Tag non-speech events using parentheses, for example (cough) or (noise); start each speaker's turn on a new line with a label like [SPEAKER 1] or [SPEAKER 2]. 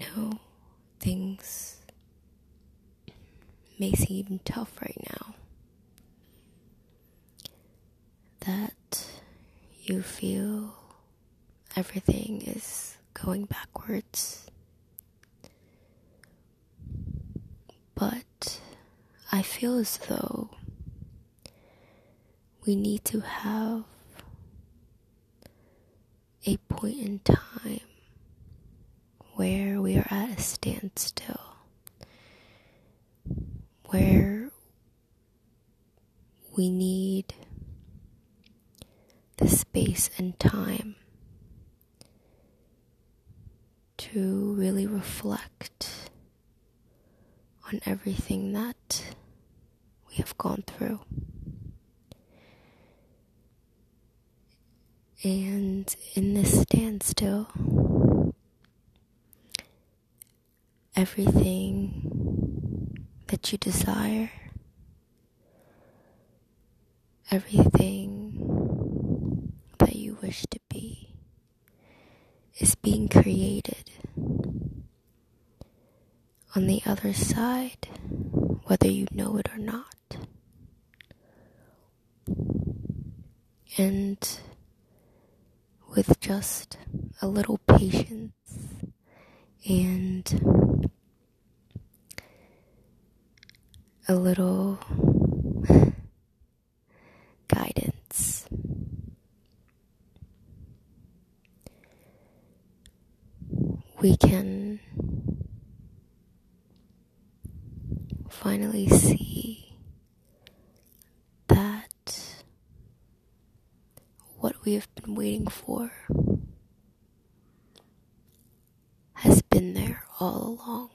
[SPEAKER 1] know things may seem tough right now. That you feel everything is going backwards. But I feel as though we need to have a point in time where we are at a standstill, where we need the space and time to really reflect on everything that we have gone through. And in this standstill, everything that you desire, everything that you wish to be, is being created on the other side, whether you know it or not. And with just a little patience and a little (laughs) guidance. We can finally see that what we have been waiting for been there all along.